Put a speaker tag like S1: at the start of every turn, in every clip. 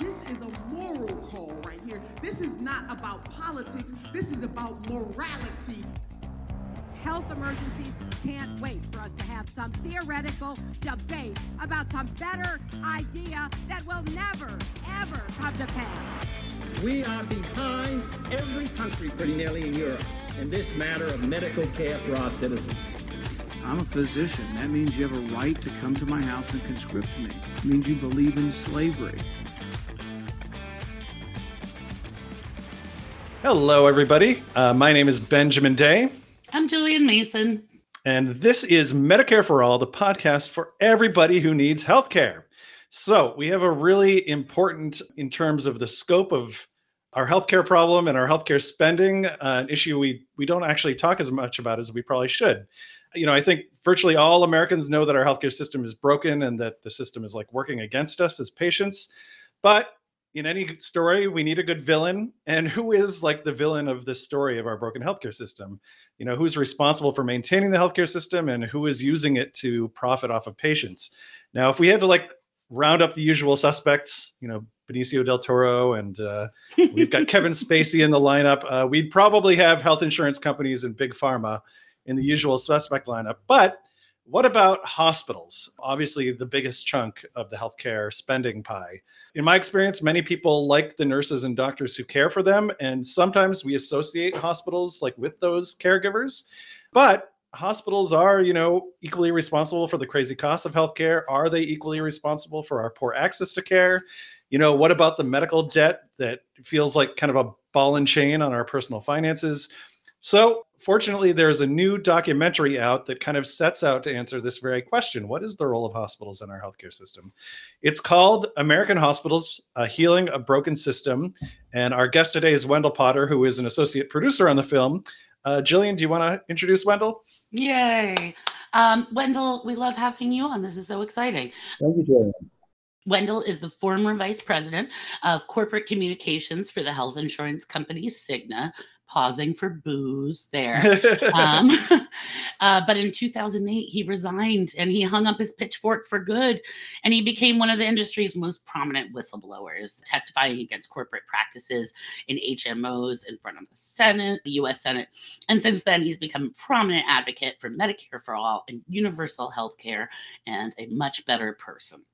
S1: This is a moral call right here. This is not about politics. This is about morality.
S2: Health emergencies can't wait for us to have some theoretical debate about some better idea that will never, ever come to pass.
S3: We are behind every country pretty nearly in Europe in this matter of medical care for our citizens.
S4: I'm a physician. That means you have a right to come to my house and conscript me. It means you believe in slavery.
S5: Hello, everybody. Uh, my name is Benjamin Day.
S6: I'm Gillian Mason.
S5: And this is Medicare for All, the podcast for everybody who needs healthcare. So, we have a really important, in terms of the scope of our healthcare problem and our healthcare spending, uh, an issue we, we don't actually talk as much about as we probably should. You know, I think virtually all Americans know that our healthcare system is broken and that the system is like working against us as patients. But in any story, we need a good villain. And who is like the villain of this story of our broken healthcare system? You know, who's responsible for maintaining the healthcare system and who is using it to profit off of patients? Now, if we had to like round up the usual suspects, you know, Benicio del Toro and uh, we've got Kevin Spacey in the lineup, uh, we'd probably have health insurance companies and big pharma in the usual suspect lineup. But what about hospitals? Obviously, the biggest chunk of the healthcare spending pie. In my experience, many people like the nurses and doctors who care for them, and sometimes we associate hospitals like with those caregivers. But hospitals are, you know, equally responsible for the crazy costs of healthcare. Are they equally responsible for our poor access to care? You know, what about the medical debt that feels like kind of a ball and chain on our personal finances? So, fortunately, there's a new documentary out that kind of sets out to answer this very question What is the role of hospitals in our healthcare system? It's called American Hospitals uh, Healing a Broken System. And our guest today is Wendell Potter, who is an associate producer on the film. Uh, Gillian, do you want to introduce Wendell?
S6: Yay. Um, Wendell, we love having you on. This is so exciting.
S7: Thank you, Gillian.
S6: Wendell is the former vice president of corporate communications for the health insurance company Cigna, pausing for boos there. um, uh, but in 2008, he resigned and he hung up his pitchfork for good. And he became one of the industry's most prominent whistleblowers, testifying against corporate practices in HMOs in front of the Senate, the US Senate. And since then, he's become a prominent advocate for Medicare for all and universal health care and a much better person.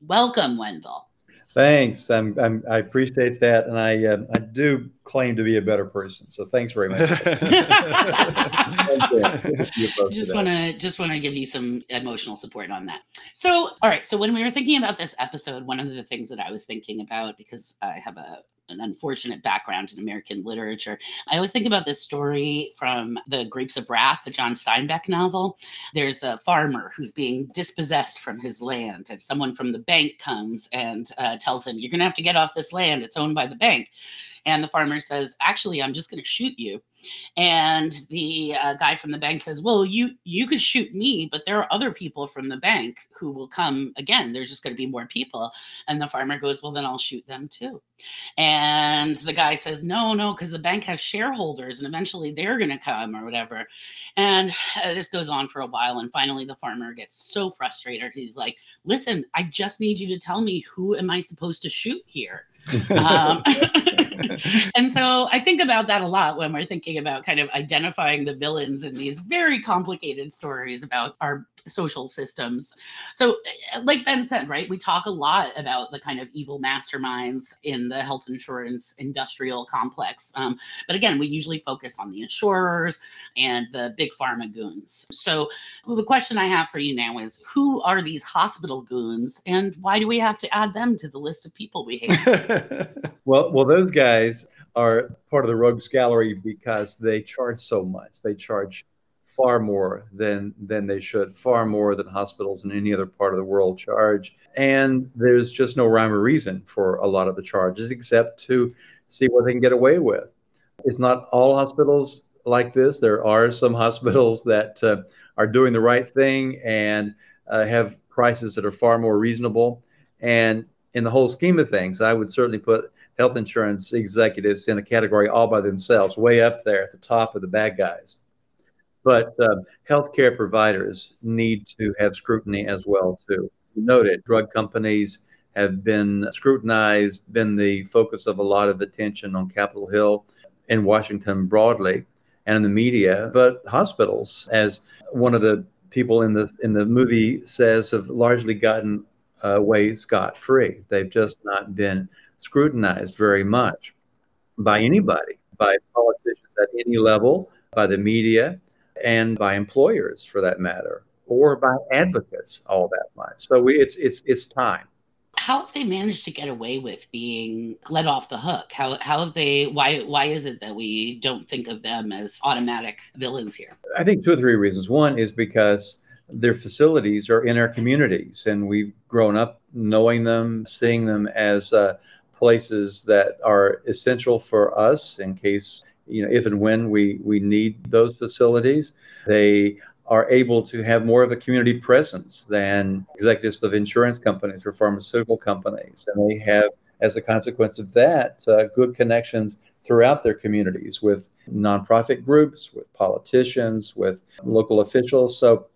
S6: Welcome, Wendell.
S7: Thanks. I'm, I'm, i appreciate that, and I uh, I do claim to be a better person. So thanks very much.
S6: just want to just want to give you some emotional support on that. So, all right. So when we were thinking about this episode, one of the things that I was thinking about because I have a an unfortunate background in American literature. I always think about this story from the Grapes of Wrath, the John Steinbeck novel. There's a farmer who's being dispossessed from his land, and someone from the bank comes and uh, tells him, You're going to have to get off this land. It's owned by the bank. And the farmer says, Actually, I'm just going to shoot you. And the uh, guy from the bank says, "Well, you you could shoot me, but there are other people from the bank who will come again. There's just going to be more people." And the farmer goes, "Well, then I'll shoot them too." And the guy says, "No, no, because the bank has shareholders, and eventually they're going to come or whatever." And uh, this goes on for a while, and finally the farmer gets so frustrated. He's like, "Listen, I just need you to tell me who am I supposed to shoot here." um, and so I think about that a lot when we're thinking about kind of identifying the villains in these very complicated stories about our social systems. So, eh, like Ben said, right, we talk a lot about the kind of evil masterminds in the health insurance industrial complex. Um, but again, we usually focus on the insurers and the big pharma goons. So, the question I have for you now is who are these hospital goons and why do we have to add them to the list of people we hate?
S7: well, well, those guys are part of the rogues gallery because they charge so much. They charge far more than than they should, far more than hospitals in any other part of the world charge. And there's just no rhyme or reason for a lot of the charges except to see what they can get away with. It's not all hospitals like this. There are some hospitals that uh, are doing the right thing and uh, have prices that are far more reasonable. And in the whole scheme of things, I would certainly put health insurance executives in a category all by themselves, way up there at the top of the bad guys. But uh, healthcare providers need to have scrutiny as well too. Noted drug companies have been scrutinized, been the focus of a lot of attention on Capitol Hill in Washington broadly and in the media. But hospitals, as one of the people in the in the movie says, have largely gotten away scot free. They've just not been scrutinized very much by anybody, by politicians at any level, by the media, and by employers for that matter, or by advocates all that much. So we, it's it's it's time.
S6: How have they managed to get away with being let off the hook? How how have they why why is it that we don't think of them as automatic villains here?
S7: I think two or three reasons. One is because their facilities are in our communities, and we've grown up knowing them, seeing them as uh, places that are essential for us in case you know if and when we we need those facilities. They are able to have more of a community presence than executives of insurance companies or pharmaceutical companies, and they have. As a consequence of that, uh, good connections throughout their communities with nonprofit groups, with politicians, with local officials. So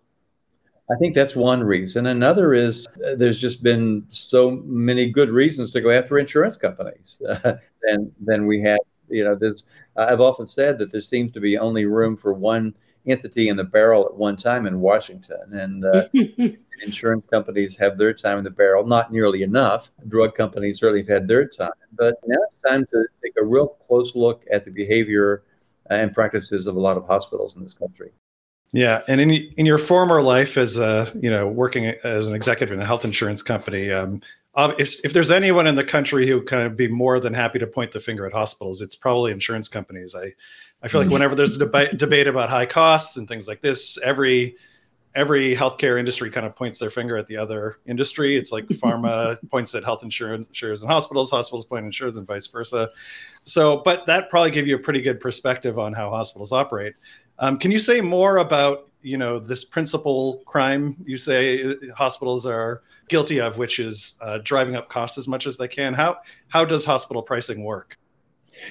S7: I think that's one reason. Another is uh, there's just been so many good reasons to go after insurance companies uh, than than we have. You know, there's I've often said that there seems to be only room for one entity in the barrel at one time in Washington, and uh, insurance companies have their time in the barrel. Not nearly enough. Drug companies certainly have had their time, but now it's time to take a real close look at the behavior and practices of a lot of hospitals in this country.
S5: Yeah, and in in your former life as a you know working as an executive in a health insurance company, um, if if there's anyone in the country who kind of be more than happy to point the finger at hospitals, it's probably insurance companies. I I feel like mm-hmm. whenever there's a debate debate about high costs and things like this, every every healthcare industry kind of points their finger at the other industry. It's like pharma points at health insurance insurers and hospitals, hospitals point at insurers and vice versa. So, but that probably give you a pretty good perspective on how hospitals operate. Um, can you say more about you know this principal crime you say hospitals are guilty of, which is uh, driving up costs as much as they can? How how does hospital pricing work?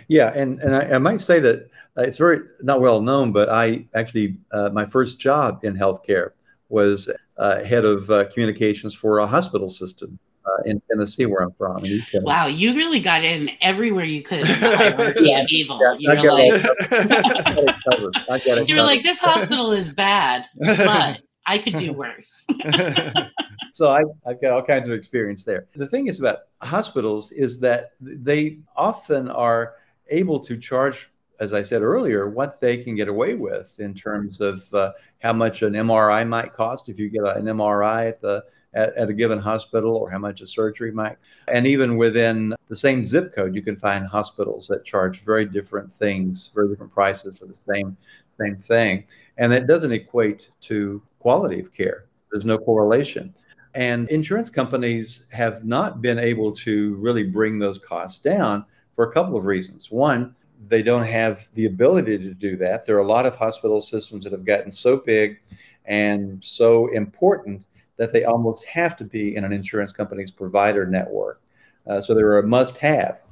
S7: Yeah, and and I, I might say that uh, it's very not well known, but I actually uh, my first job in healthcare was uh, head of uh, communications for a hospital system uh, in Tennessee, where I'm from.
S6: Wow, you really got in everywhere you could in the hierarchy of evil. Yeah, you were like, you were like, this hospital is bad, but I could do worse.
S7: so I, I've got all kinds of experience there. The thing is about hospitals is that they often are able to charge as I said earlier, what they can get away with in terms of uh, how much an MRI might cost if you get an MRI at the at, at, a given hospital or how much a surgery might. And even within the same zip code, you can find hospitals that charge very different things, very different prices for the same same thing. And that doesn't equate to quality of care. There's no correlation. And insurance companies have not been able to really bring those costs down for a couple of reasons. One, they don't have the ability to do that. There are a lot of hospital systems that have gotten so big and so important that they almost have to be in an insurance company's provider network. Uh, so they're a must have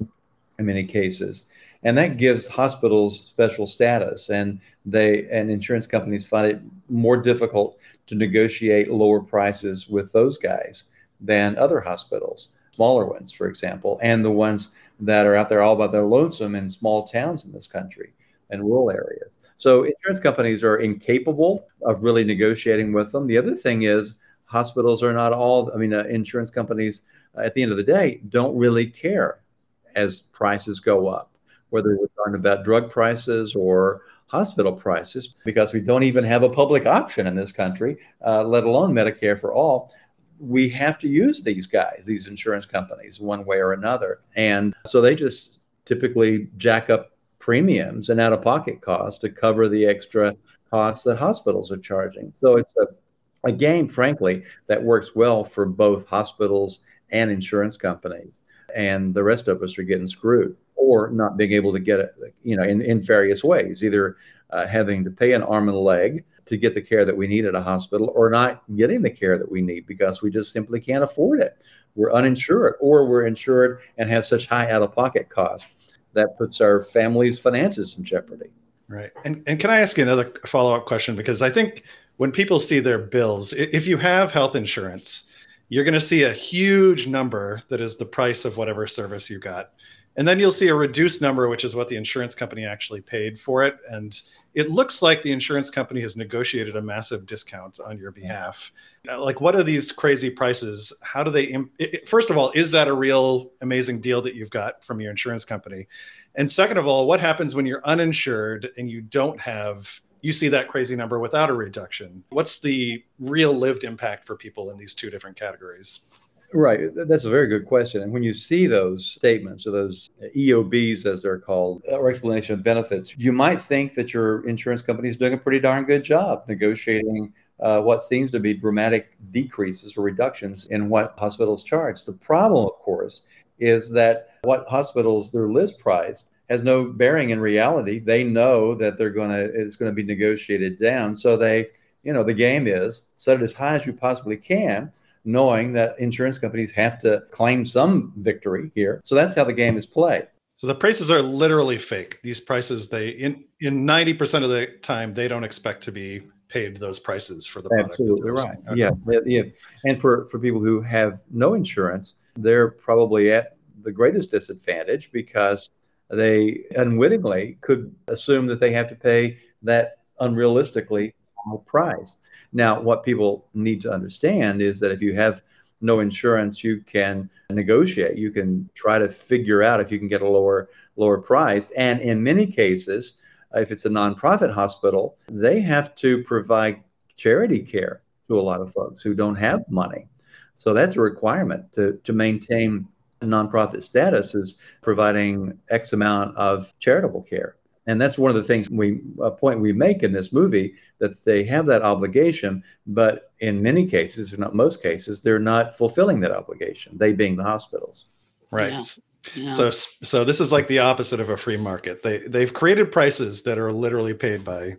S7: in many cases. And that gives hospitals special status, and they and insurance companies find it more difficult to negotiate lower prices with those guys than other hospitals, smaller ones, for example, and the ones that are out there all by their lonesome in small towns in this country and rural areas. So insurance companies are incapable of really negotiating with them. The other thing is hospitals are not all, I mean, uh, insurance companies uh, at the end of the day don't really care as prices go up, whether we're talking about drug prices or hospital prices, because we don't even have a public option in this country, uh, let alone Medicare for all. We have to use these guys, these insurance companies, one way or another. And so they just typically jack up premiums and out of pocket costs to cover the extra costs that hospitals are charging. So it's a a game, frankly, that works well for both hospitals and insurance companies. And the rest of us are getting screwed or not being able to get it, you know, in, in various ways, either uh, having to pay an arm and a leg to get the care that we need at a hospital or not getting the care that we need because we just simply can't afford it. We're uninsured or we're insured and have such high out of pocket costs that puts our family's finances in jeopardy.
S5: Right. And, and can I ask you another follow up question? Because I think when people see their bills, if you have health insurance, you're going to see a huge number that is the price of whatever service you got. And then you'll see a reduced number, which is what the insurance company actually paid for it. And it looks like the insurance company has negotiated a massive discount on your mm-hmm. behalf. Like, what are these crazy prices? How do they, imp- it, first of all, is that a real amazing deal that you've got from your insurance company? And second of all, what happens when you're uninsured and you don't have you see that crazy number without a reduction. What's the real lived impact for people in these two different categories?
S7: Right. That's a very good question. And when you see those statements or those EOBs, as they're called, or explanation of benefits, you might think that your insurance company is doing a pretty darn good job negotiating uh, what seems to be dramatic decreases or reductions in what hospitals charge. The problem, of course, is that what hospitals, their list price has no bearing in reality. They know that they're going to it's going to be negotiated down. So they, you know, the game is set it as high as you possibly can, knowing that insurance companies have to claim some victory here. So that's how the game is played.
S5: So the prices are literally fake. These prices, they in in ninety percent of the time, they don't expect to be paid those prices for the product.
S7: Absolutely right. Okay. Yeah, yeah. And for for people who have no insurance, they're probably at the greatest disadvantage because they unwittingly could assume that they have to pay that unrealistically high price. Now, what people need to understand is that if you have no insurance, you can negotiate. You can try to figure out if you can get a lower lower price. And in many cases, if it's a nonprofit hospital, they have to provide charity care to a lot of folks who don't have money. So that's a requirement to, to maintain nonprofit status is providing X amount of charitable care. And that's one of the things we a point we make in this movie that they have that obligation, but in many cases, or not most cases, they're not fulfilling that obligation. They being the hospitals.
S5: Right. Yeah. Yeah. So so this is like the opposite of a free market. They they've created prices that are literally paid by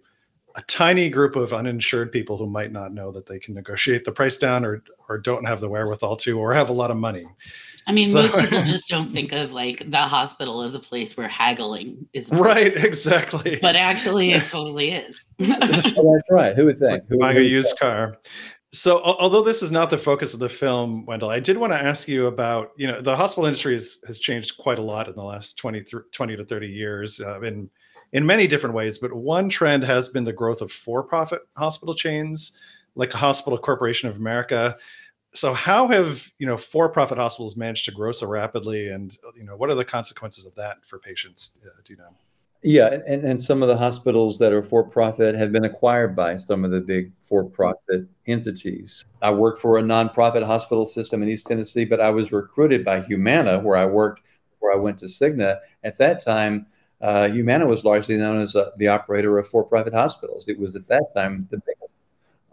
S5: a tiny group of uninsured people who might not know that they can negotiate the price down or or don't have the wherewithal to or have a lot of money.
S6: I mean, so, most people just don't think of like the hospital as a place where haggling is
S5: right. Exactly.
S6: But actually, it totally is.
S7: that's right. Who would think? Like
S5: who buying a used think? car. So, although this is not the focus of the film, Wendell, I did want to ask you about, you know, the hospital industry has, has changed quite a lot in the last 20, 20 to 30 years uh, in, in many different ways. But one trend has been the growth of for profit hospital chains, like Hospital Corporation of America so how have you know for-profit hospitals managed to grow so rapidly? And you know what are the consequences of that for patients uh, do you know?
S7: Yeah and, and some of the hospitals that are for-profit have been acquired by some of the big for-profit entities. I worked for a nonprofit hospital system in east tennessee but i was recruited by humana where i worked where i went to cigna. At that time uh, humana was largely known as a, uh, the operator of for-profit hospitals. It was at that time the biggest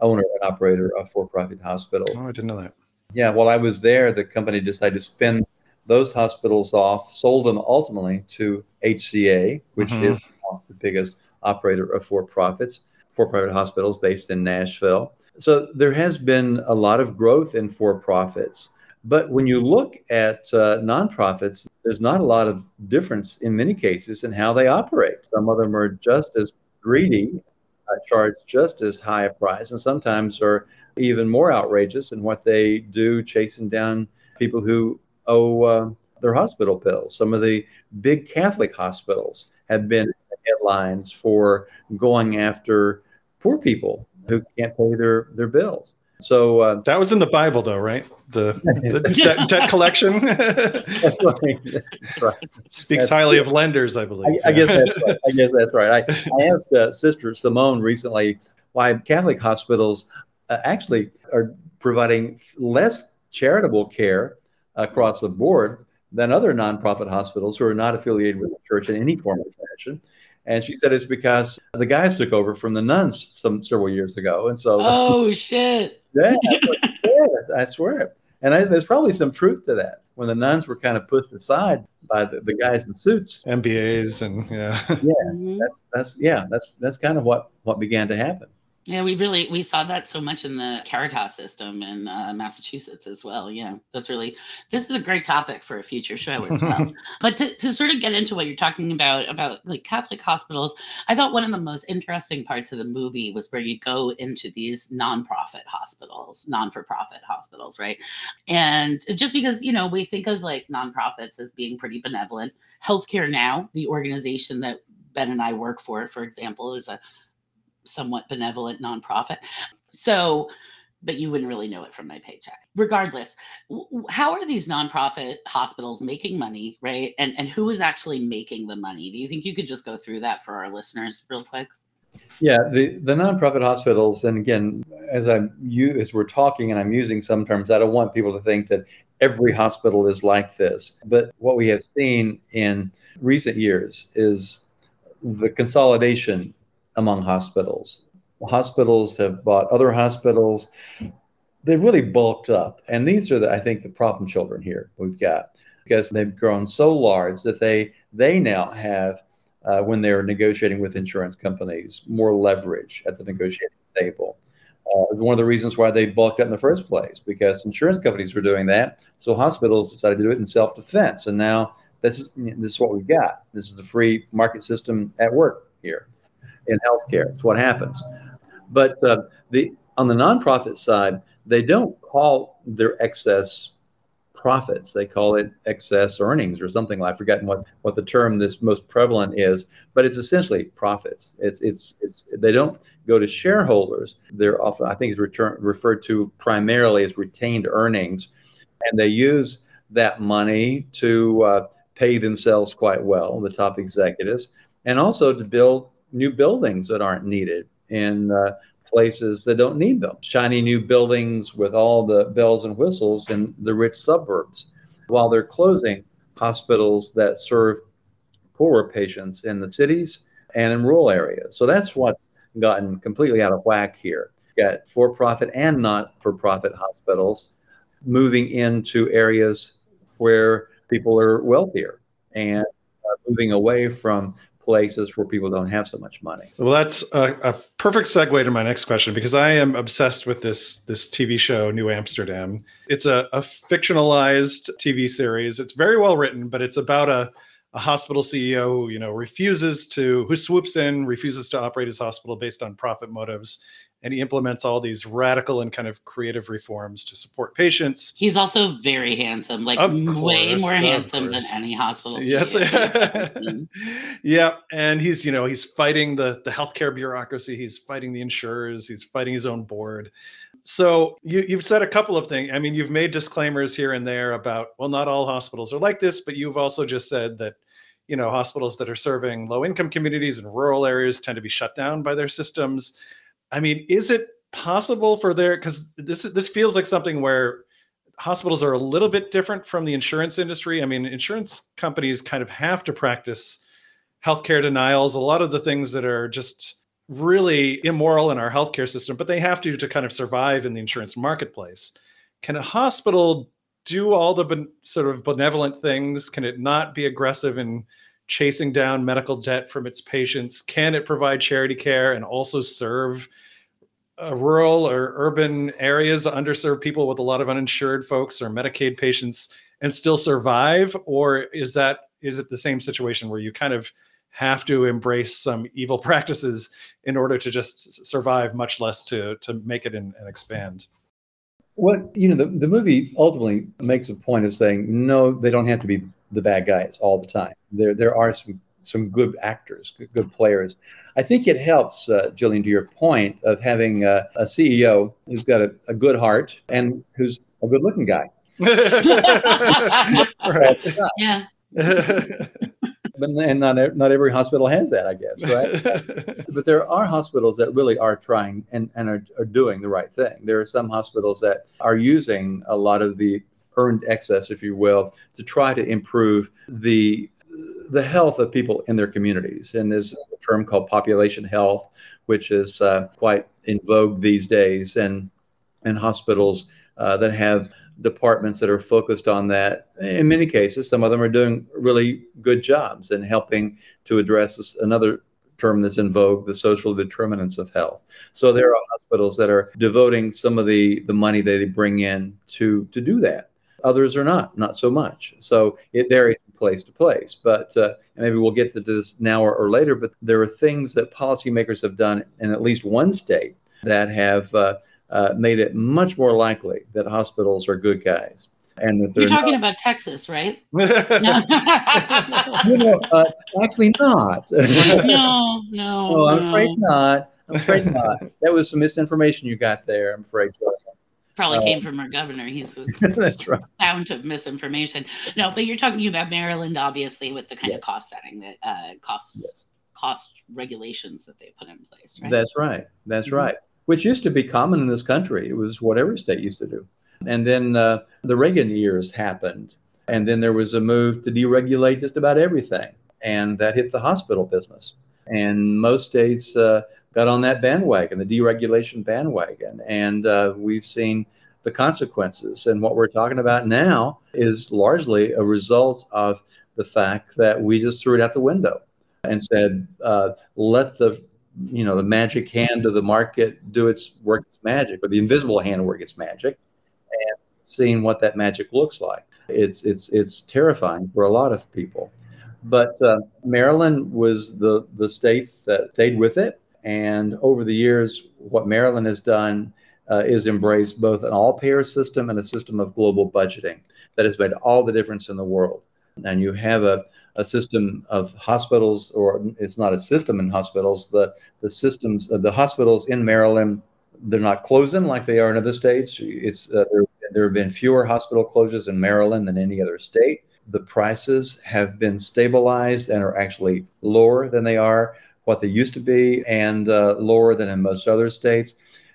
S7: owner and operator of for-profit hospitals.
S5: Oh, I didn't know that.
S7: Yeah, while I was there, the company decided to spin those hospitals off, sold them ultimately to HCA, which mm-hmm. is the biggest operator of for-profits, for-profit hospitals based in Nashville. So there has been a lot of growth in for-profits. But when you look at uh, nonprofits, there's not a lot of difference in many cases in how they operate. Some of them are just as greedy charge just as high a price and sometimes are even more outrageous in what they do chasing down people who owe uh, their hospital bills. Some of the big Catholic hospitals have been headlines for going after poor people who can't pay their, their bills. So uh,
S5: that was in the Bible, though, right? The, the debt, debt, collection that's right. Speaks that's highly of lenders, I believe.
S7: I, I, guess that's right. I guess that's right. I, I asked uh, Sister Simone recently why Catholic hospitals uh, actually are providing less charitable care across the board than other nonprofit hospitals who are not affiliated with the church in any form or fashion. And she said it's because the guys took over from the nuns some several years ago, and so
S6: oh shit,
S7: yeah, I swear. It. And I, there's probably some truth to that. When the nuns were kind of pushed aside by the, the guys in suits,
S5: MBAs, and yeah,
S7: yeah, mm-hmm. that's that's yeah, that's that's kind of what what began to happen.
S6: Yeah, we really we saw that so much in the Caritas system in uh, Massachusetts as well. Yeah, that's really this is a great topic for a future show as well. but to, to sort of get into what you're talking about about like Catholic hospitals, I thought one of the most interesting parts of the movie was where you go into these nonprofit hospitals, non-for-profit hospitals, right? And just because you know we think of like nonprofits as being pretty benevolent, Healthcare Now, the organization that Ben and I work for, for example, is a somewhat benevolent nonprofit. So, but you wouldn't really know it from my paycheck. Regardless, how are these nonprofit hospitals making money, right? And and who is actually making the money? Do you think you could just go through that for our listeners real quick?
S7: Yeah, the, the nonprofit hospitals, and again, as I'm you as we're talking and I'm using some terms, I don't want people to think that every hospital is like this. But what we have seen in recent years is the consolidation among hospitals. Hospitals have bought other hospitals. They've really bulked up. And these are, the, I think, the problem children here we've got because they've grown so large that they they now have, uh, when they're negotiating with insurance companies, more leverage at the negotiating table. Uh, one of the reasons why they bulked up in the first place because insurance companies were doing that. So hospitals decided to do it in self defense. And now this is, this is what we've got. This is the free market system at work here in healthcare. It's what happens. But uh, the on the nonprofit side, they don't call their excess profits. They call it excess earnings or something. Like. I've forgotten what, what the term this most prevalent is, but it's essentially profits. It's it's it's they don't go to shareholders. They're often I think it's return, referred to primarily as retained earnings, and they use that money to uh, pay themselves quite well, the top executives, and also to build new buildings that aren't needed in uh, places that don't need them. Shiny new buildings with all the bells and whistles in the rich suburbs, while they're closing hospitals that serve poorer patients in the cities and in rural areas. So that's what's gotten completely out of whack here. Got for profit and not for profit hospitals moving into areas where people are wealthier and uh, moving away from places where people don't have so much money.
S5: Well, that's a, a, perfect segue to my next question because I am obsessed with this this TV show, New Amsterdam. It's a, a fictionalized TV series. It's very well written, but it's about a a hospital CEO who you know refuses to who swoops in, refuses to operate his hospital based on profit motives, and he implements all these radical and kind of creative reforms to support patients.
S6: He's also very handsome, like course, way more handsome than any hospital.
S5: Yes. Mm-hmm. yeah, and he's you know he's fighting the the healthcare bureaucracy. He's fighting the insurers. He's fighting his own board. So you you've said a couple of things. I mean, you've made disclaimers here and there about well, not all hospitals are like this, but you've also just said that you know hospitals that are serving low income communities and rural areas tend to be shut down by their systems I mean, is it possible for there because this this feels like something where hospitals are a little bit different from the insurance industry. I mean, insurance companies kind of have to practice healthcare denials, a lot of the things that are just really immoral in our healthcare system, but they have to to kind of survive in the insurance marketplace. Can a hospital do all the ben- sort of benevolent things? Can it not be aggressive in chasing down medical debt from its patients? Can it provide charity care and also serve uh, rural or urban areas, underserved people with a lot of uninsured folks or Medicaid patients, and still survive? Or is that is it the same situation where you kind of have to embrace some evil practices in order to just survive, much less to to make it and, and expand?
S7: What you know, the, the movie ultimately makes a point of saying no, they don't have to be the bad guys all the time. There there are some some good actors, good, good players. I think it helps, uh, Gillian, to your point of having a, a CEO who's got a, a, good heart and who's a good looking guy.
S6: Yeah.
S7: but and not not every hospital has that, I guess, right? but there are hospitals that really are trying and, and are, are doing the right thing. There are some hospitals that are using a lot of the earned excess, if you will, to try to improve the the health of people in their communities. And there's a term called population health, which is uh, quite in vogue these days, and and hospitals uh, that have departments that are focused on that. In many cases, some of them are doing really good jobs and helping to address this, another term that's in vogue, the social determinants of health. So there are hospitals that are devoting some of the, the money they bring in to, to do that. Others are not, not so much. So it varies from place to place. But uh, maybe we'll get to this now or, or, later, but there are things that policymakers have done in at least one state that have uh, uh, made it much more likely that hospitals are good guys
S6: and that you're talking not, about Texas, right? no,
S7: you know, uh, actually not.
S6: no, no, no.
S7: I'm afraid not. I'm afraid not. That was some misinformation you got there. I'm afraid.
S6: Probably uh, came from our governor. He's a
S7: that's right.
S6: fount of misinformation. No, but you're talking about Maryland, obviously, with the kind yes. of cost setting that uh, costs yes. cost regulations that they put in place. Right?
S7: That's right. That's mm-hmm. right. Which used to be common in this country. It was what every state used to do. And then uh, the Reagan years happened. And then there was a move to deregulate just about everything. And that hit the hospital business. And most states uh, got on that bandwagon, the deregulation bandwagon. And uh, we've seen the consequences. And what we're talking about now is largely a result of the fact that we just threw it out the window and said, uh, let the you know the magic hand of the market do its work its magic or the invisible hand work its magic and seeing what that magic looks like. It's it's it's terrifying for a lot of people. But uh, Maryland was the the state that stayed with it, and over the years, what Maryland has done uh, is embrace both an all-payer system and a system of global budgeting that has made all the difference in the world. And you have a a system of hospitals, or it's not a system in hospitals. The the systems, uh, the hospitals in Maryland they're not closing like they are in other states. It's uh, there have been fewer hospital closures in Maryland than any other state. The prices have been stabilized and are actually lower than they are what they used to be, and uh, lower than in most other states.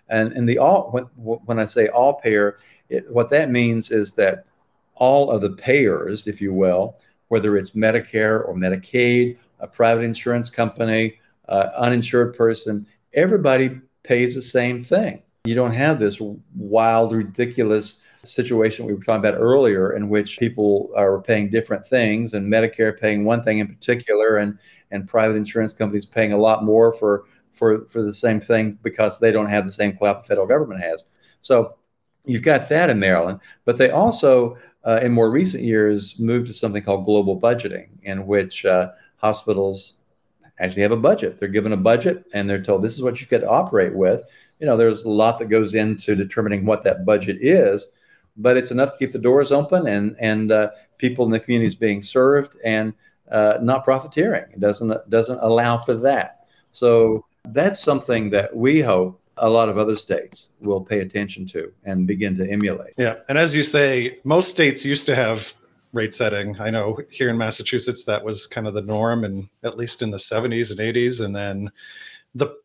S7: And in the all when, when I say all payer, it, what that means is that all of the payers, if you will, whether it's Medicare or Medicaid, a private insurance company, uh, uninsured person, everybody pays the same thing. You don't have this wild, ridiculous situation we were talking about earlier in which people are paying different things and Medicare paying one thing in particular and, and private insurance companies paying a lot more for, for, for the same thing because they don't have the same clout the federal government has. So you've got that in Maryland, but they also, uh, in more recent years, moved to something called global budgeting, in which uh, hospitals actually have a budget. They're given a budget and they're told this is what you've got to operate with. You know, there's a lot that goes into determining what that budget is, but it's enough to keep the doors open and and uh, people in the communities being served and uh, not profiteering. It doesn't doesn't allow for that. So that's something that we hope a lot of other states will pay attention to and begin to emulate.
S5: Yeah, and as you say, most states used to have rate setting. I know here in Massachusetts that was kind of the norm, and at least in the 70s and 80s. And then the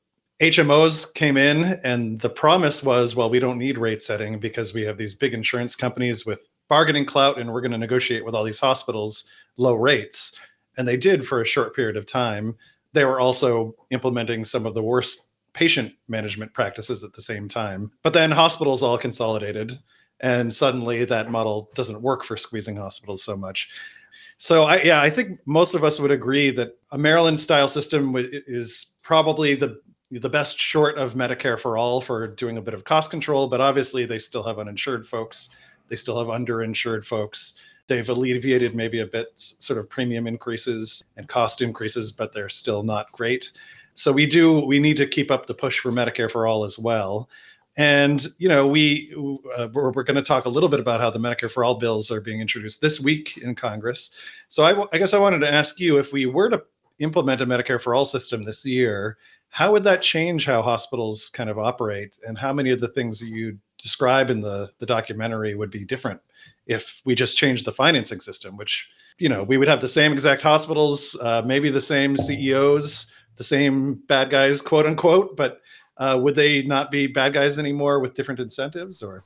S5: HMOs came in, and the promise was, well, we don't need rate setting because we have these big insurance companies with bargaining clout, and we're going to negotiate with all these hospitals low rates. And they did for a short period of time. They were also implementing some of the worst patient management practices at the same time. But then hospitals all consolidated and suddenly that model doesn't work for squeezing hospitals so much so I, yeah i think most of us would agree that a maryland style system is probably the the best short of medicare for all for doing a bit of cost control but obviously they still have uninsured folks they still have underinsured folks they've alleviated maybe a bit sort of premium increases and cost increases but they're still not great. So we do we need to keep up the push for medicare for all as well. And you know, we uh, we're, we're going to talk a little bit about how the Medicare for All bills are being introduced this week in Congress. So I, I guess I wanted to ask you if we were to implement a Medicare for All system this year, how would that change how hospitals kind of operate, and how many of the things that you describe in the the documentary would be different if we just changed the financing system, which you know we would have the same exact hospitals, uh, maybe the same CEOs, the same bad guys, quote unquote, but uh, would they not be bad guys anymore with different incentives or?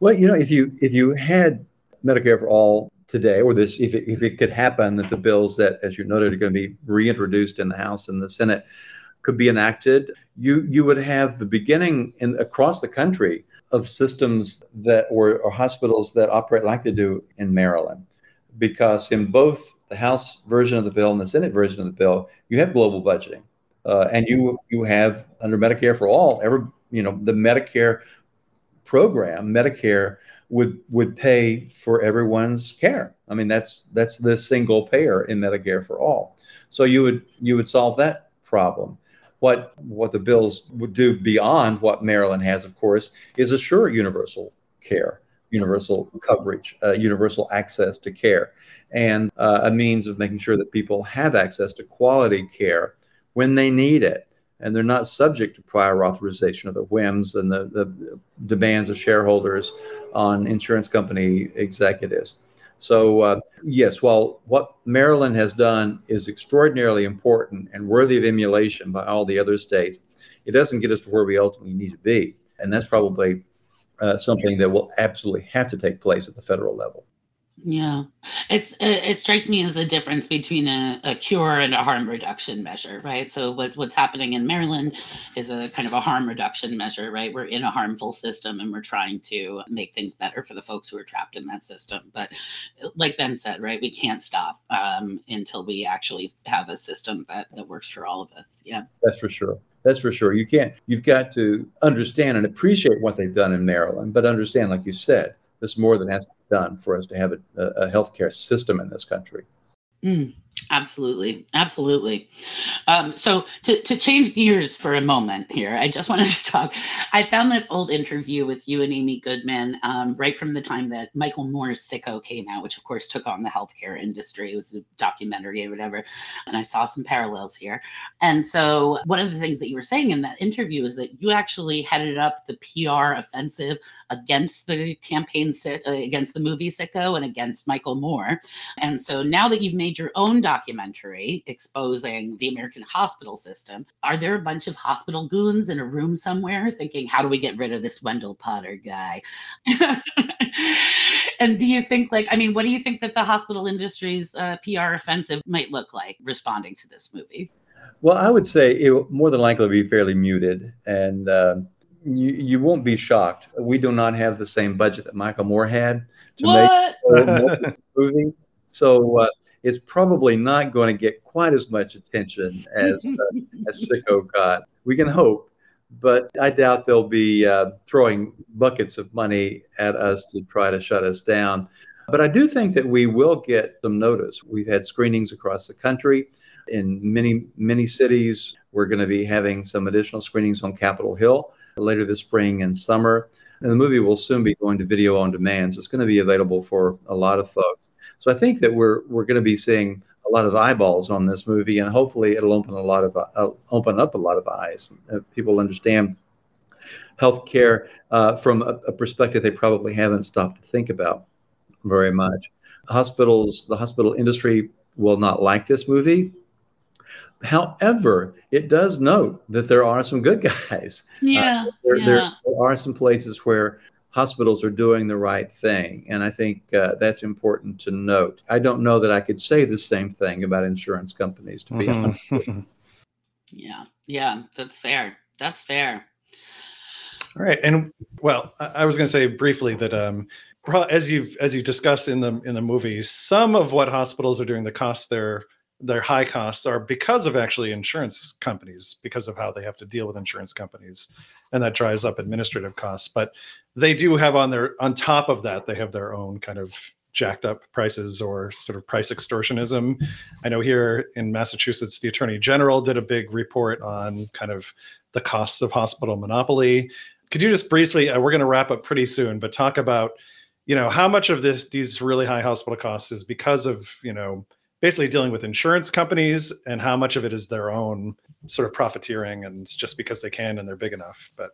S7: Well you know if you if you had medicare for all today or this if it, if it could happen that the bills that as you noted are going to be reintroduced in the house and the senate could be enacted you you would have the beginning in across the country of systems that or, or hospitals that operate like they do in maryland because in both the house version of the bill and the senate version of the bill you have global budgeting uh, and you you have under Medicare for all, ever you know the Medicare program, Medicare would would pay for everyone's care. I mean that's that's the single payer in Medicare for all. So you would you would solve that problem. What what the bills would do beyond what Maryland has, of course, is assure universal care, universal coverage, uh, universal access to care, and uh, a means of making sure that people have access to quality care when they need it. And they're not subject to prior authorization of the whims and the, the demands of shareholders on insurance company executives. So, uh, yes, while what Maryland has done is extraordinarily important and worthy of emulation by all the other states, it doesn't get us to where we ultimately need to be. And that's probably uh, something that will absolutely have to take place at the federal level.
S6: Yeah, it's it, strikes me as a difference between a, a cure and a harm reduction measure, right? So what what's happening in Maryland is a kind of a harm reduction measure, right? We're in a harmful system and we're trying to make things better for the folks who are trapped in that system. But like Ben said, right, we can't stop um, until we actually have a system that that works for all of us. Yeah,
S7: that's for sure. That's for sure. You can't. You've got to understand and appreciate what they've done in Maryland, but understand, like you said, there's more than has to be done for us to have a, a healthcare system in this country.
S6: Mm. Absolutely, absolutely. Um, so to to change gears for a moment here, I just wanted to talk. I found this old interview with you and Amy Goodman um, right from the time that Michael Moore's Sicko came out, which of course took on the healthcare industry. It was a documentary or whatever, and I saw some parallels here. And so one of the things that you were saying in that interview is that you actually headed up the PR offensive against the campaign uh, against the movie Sicko and against Michael Moore. And so now that you've made your own documentary exposing the American hospital system. Are there a bunch of hospital goons in a room somewhere thinking, how do we get rid of this Wendell Potter guy? and do you think, like, I mean, what do you think that the hospital industry's uh, PR offensive might look like responding to this movie?
S7: Well, I would say it will more than likely be fairly muted, and uh, you you won't be shocked. We do not have the same budget that Michael Moore had to what? make a movie, so uh, it's probably not going to get quite as much attention as uh, as Sicko got. We can hope, but I doubt they'll be uh, throwing buckets of money at us to try to shut us down. But I do think that we will get some notice. We've had screenings across the country in many many cities. We're going to be having some additional screenings on Capitol Hill later this spring and summer. And the movie will soon be going to video on demand. So it's going to be available for a lot of folks. So I think that we're we're going to be seeing a lot of eyeballs on this movie, and hopefully it'll open a lot of uh, open up a lot of eyes. Uh, people understand healthcare uh, from a, a, perspective they probably haven't stopped to think about very much. Hospitals, the hospital industry will not like this movie. However, it does note that there are some good guys.
S6: Yeah,
S7: uh, there,
S6: yeah.
S7: There, there, are some places where hospitals are doing the right thing. And I think uh, that's important to note. I don't know that I could say the same thing about insurance companies, to be mm-hmm. honest.
S6: yeah, yeah, that's fair. That's fair.
S5: All right, and well, I was going to say briefly that um, as you've as you discussed in the in the movie, some of what hospitals are doing, the costs their their high costs are because of actually insurance companies, because of how they have to deal with insurance companies, and that drives up administrative costs. But they do have on their on top of that they have their own kind of jacked up prices or sort of price extortionism. I know here in Massachusetts, the Attorney General did a big report on kind of the costs of hospital monopoly. Could you just briefly, uh, we're going to wrap up pretty soon, but talk about, you know, how much of this these really high hospital costs is because of, you know, basically dealing with insurance companies and how much of it is their own sort of profiteering and it's just because they can and they're big enough. But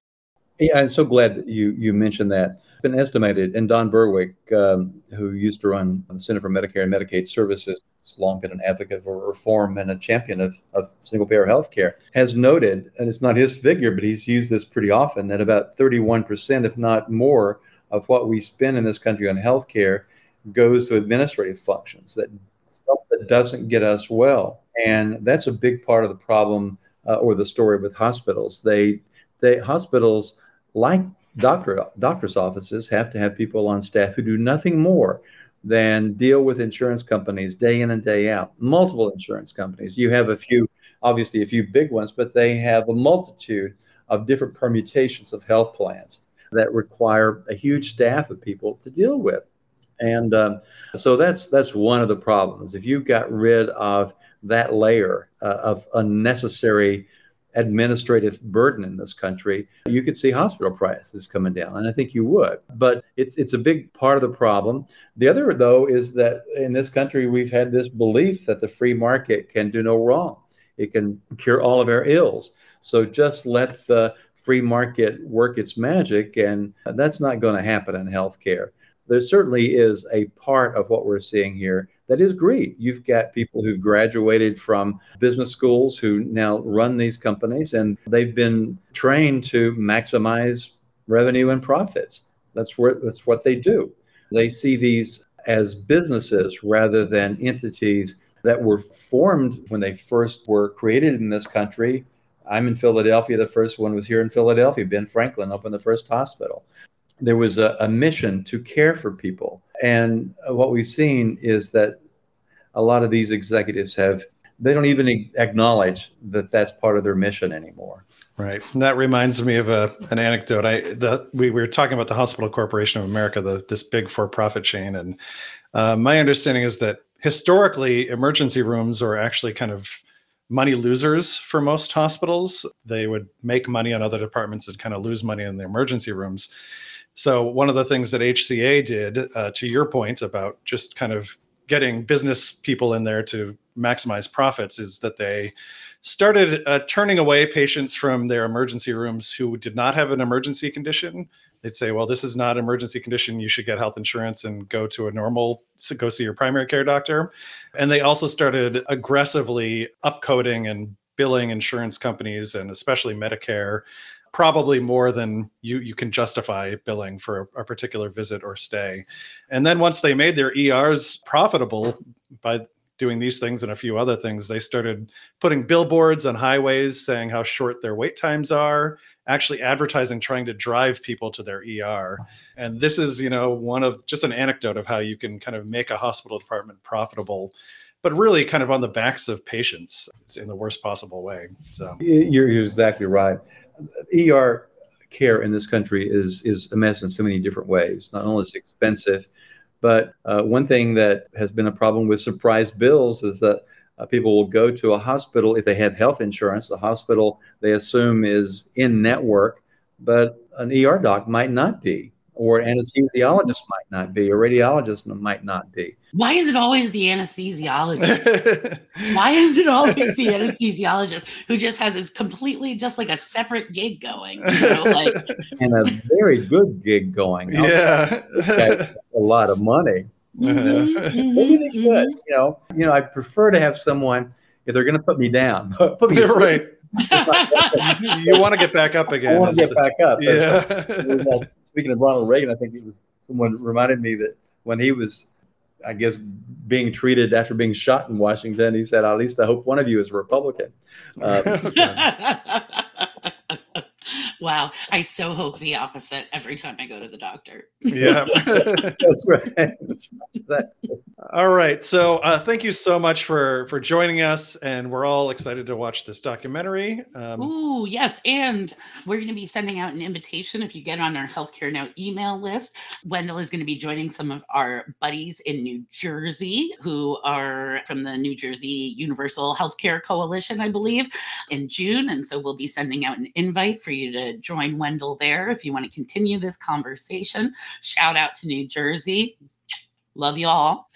S7: yeah, I'm so glad you you mentioned that. It's been estimated, and Don Berwick, um, who used to run the Center for Medicare and Medicaid Services, has long been an advocate for reform and a champion of, of single payer health care, has noted, and it's not his figure, but he's used this pretty often, that about 31%, if not more, of what we spend in this country on health care goes to administrative functions, that stuff that doesn't get us well. And that's a big part of the problem uh, or the story with hospitals. They, they hospitals like doctor doctors' offices have to have people on staff who do nothing more than deal with insurance companies day in and day out. Multiple insurance companies. You have a few, obviously, a few big ones, but they have a multitude of different permutations of health plans that require a huge staff of people to deal with. And um, so that's that's one of the problems. If you got rid of that layer uh, of unnecessary administrative burden in this country, you could see hospital prices coming down, and I think you would. But it's it's a big part of the problem. The other, though, is that in this country we've had this belief that the free market can do no wrong; it can cure all of our ills. So just let the free market work its magic, and that's not going to happen in healthcare there certainly is a part of what we're seeing here that is greed. You've got people who've graduated from business schools who now run these companies and they've been trained to maximize revenue and profits. That's where that's what they do. They see these as businesses rather than entities that were formed when they first were created in this country. I'm in Philadelphia. The first one was here in Philadelphia. Ben Franklin opened the first hospital there was a, a, mission to care for people. And what we've seen is that a lot of these executives have, they don't even acknowledge that that's part of their mission anymore.
S5: Right. And that reminds me of a, an anecdote. I the, we, we were talking about the Hospital Corporation of America, the, this big for-profit chain. And uh, my understanding is that historically, emergency rooms are actually kind of money losers for most hospitals. They would make money on other departments and kind of lose money in the emergency rooms. So one of the things that HCA did, uh, to your point about just kind of getting business people in there to maximize profits, is that they started uh, turning away patients from their emergency rooms who did not have an emergency condition. They'd say, "Well, this is not an emergency condition. You should get health insurance and go to a normal go see your primary care doctor." And they also started aggressively upcoding and billing insurance companies and especially Medicare probably more than you you can justify billing for a, a, particular visit or stay. And then once they made their ERs profitable by doing these things and a few other things, they started putting billboards on highways saying how short their wait times are, actually advertising trying to drive people to their ER. And this is, you know, one of just an anecdote of how you can kind of make a hospital department profitable but really kind of on the backs of patients in the worst possible way. So
S7: you're, you're exactly right. ER care in this country is is a mess in so many different ways. Not only is it expensive, but uh, one thing that has been a problem with surprise bills is that uh, people will go to a hospital if they have health insurance. The hospital they assume is in network, but an ER doc might not be or anesthesiologist might not be, or radiologist might not be.
S6: Why is it always the anesthesiologist? Why is it always the anesthesiologist who just has his completely just like a separate gig going? You know, like
S7: and a very good gig going.
S5: Yeah,
S7: a lot of money.
S6: Mm-hmm, mm-hmm,
S7: Maybe they should. Mm-hmm. You know, you know, I prefer to have someone if they're going to put me down, put
S5: me right. you want to get back up again.
S7: I want to get
S5: the,
S7: back up.
S5: That's
S7: yeah speaking of Ronald Reagan, I think it was someone reminded me that when he was, I guess, being treated after being shot in Washington, he said, "At least I hope one of you is a Republican."
S6: Uh, wow. I so hope the opposite every time I go to the doctor.
S5: Yeah.
S7: That's right. That's right.
S5: All right. So uh, thank you so much for for joining us, and we're all excited to watch this documentary.
S6: Um, Ooh, yes, and we're going to be sending out an invitation if you get on our Healthcare Now email list. Wendell is going to be joining some of our buddies in New Jersey who are from the New Jersey Universal Healthcare Coalition, I believe, in June, and so we'll be sending out an invite for you to join Wendell there if you want to continue this conversation. Shout out to New Jersey. Love you all.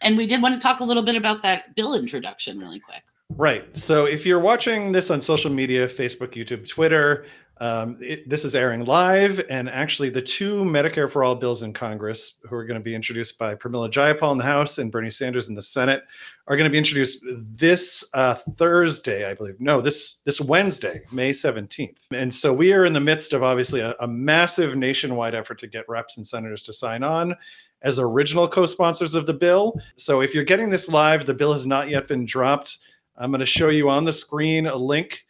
S6: And we did want to talk a little bit about that bill introduction really quick.
S5: Right. So if you're watching this on social media, Facebook, YouTube, Twitter, um, it, this is airing live. And actually, the two Medicare for All bills in Congress, who are going to be introduced by Pramila Jayapal in the House and Bernie Sanders in the Senate, are going to be introduced this uh, Thursday, I believe. No, this this Wednesday, May 17th. And so we are in the midst of obviously a, a massive nationwide effort to get reps and senators to sign on as original co-sponsors of the bill. So if you're getting this live, the bill has not yet been dropped. I'm going to show you on the screen a link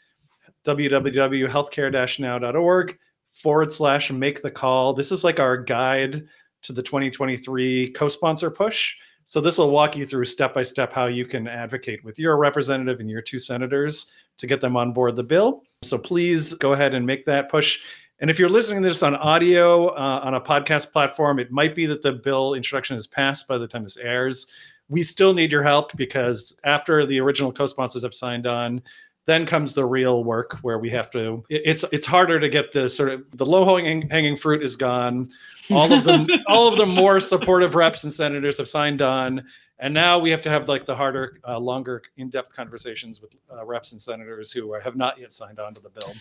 S5: www.healthcare-now.org forward slash make the call. This is like our guide to the 2023 co sponsor push. So, this will walk you through step by step how you can advocate with your representative and your two senators to get them on board the bill. So, please go ahead and make that push. And if you're listening to this on audio uh, on a podcast platform, it might be that the bill introduction is passed by the time this airs. We still need your help because after the original co sponsors have signed on, then comes the real work where we have to it's it's harder to get the sort of the low hanging, hanging fruit is gone. All of them all of the more supportive reps and senators have signed on. And now we have to have like the harder uh, longer in-depth conversations with uh, reps and senators who are, have not yet signed on to the bill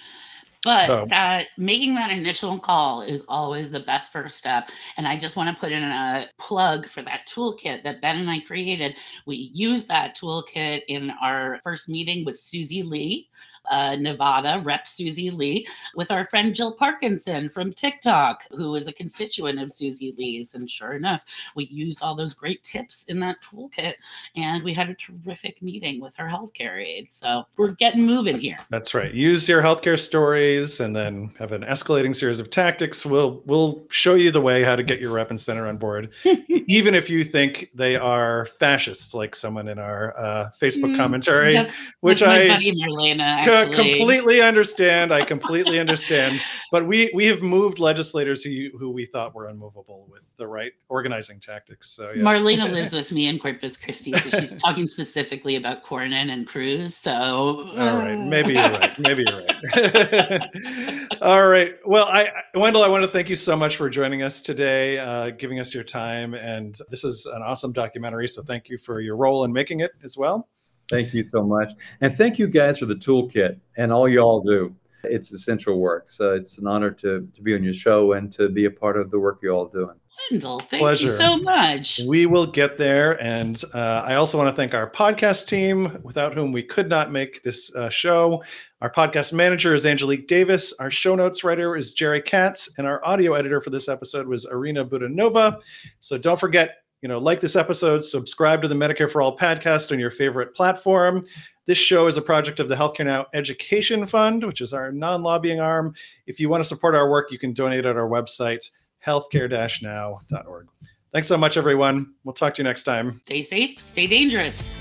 S6: but
S5: So-
S6: that making that initial call is always the best first step. And I just want to put in a plug for that toolkit that Ben and I created. We used that toolkit in our first meeting with Susie Lee, uh, Nevada Rep Susie Lee, with our friend Jill Parkinson from TikTok, who is a constituent of Susie Lee's. And sure enough, we used all those great tips in that toolkit, and we had a terrific meeting with her healthcare aide. So we're getting moving here.
S5: That's right. Use your healthcare stories and then have an escalating series of tactics. We'll we'll show you the way how to get your rep and center on board, even if you think they are fascists, like someone in our uh, Facebook
S6: Mm,
S5: commentary, which I
S6: buddy Marlena,
S5: co-
S6: actually.
S5: completely understand. I completely understand. But we we have moved legislators who who we thought were unmovable with the right organizing tactics. So yeah.
S6: Marlena lives with me in Corpus Christi, so she's talking specifically about Cornyn and Cruz. So,
S5: All right, maybe you're right. Maybe you're right. All right. Well, I I- Wendell, I want to thank you so much for joining us today, uh, giving us your time, and this is an awesome documentary. So thank you for your role in making it as well.
S7: Thank you so much. And thank you guys for the toolkit and all you all do. It's essential work. So it's an honor to, to be on your show and to be a part of the work you're all doing.
S6: Wendell, thank
S5: Pleasure.
S6: you so much.
S5: We will get there, and uh, I also want to thank our podcast team, without whom we could not make this uh, show. Our podcast manager is Angelique Davis. Our show notes writer is Jerry Katz, and our audio editor for this episode was Arena Budanova. So don't forget, you know, like this episode, subscribe to the Medicare for All podcast on your favorite platform. This show is a project of the Healthcare Now Education Fund, which is our non-lobbying arm. If you want to support our work, you can donate at our website, healthcare-now.org. Thanks so much, everyone. We'll talk to you next time.
S6: Stay safe, stay dangerous.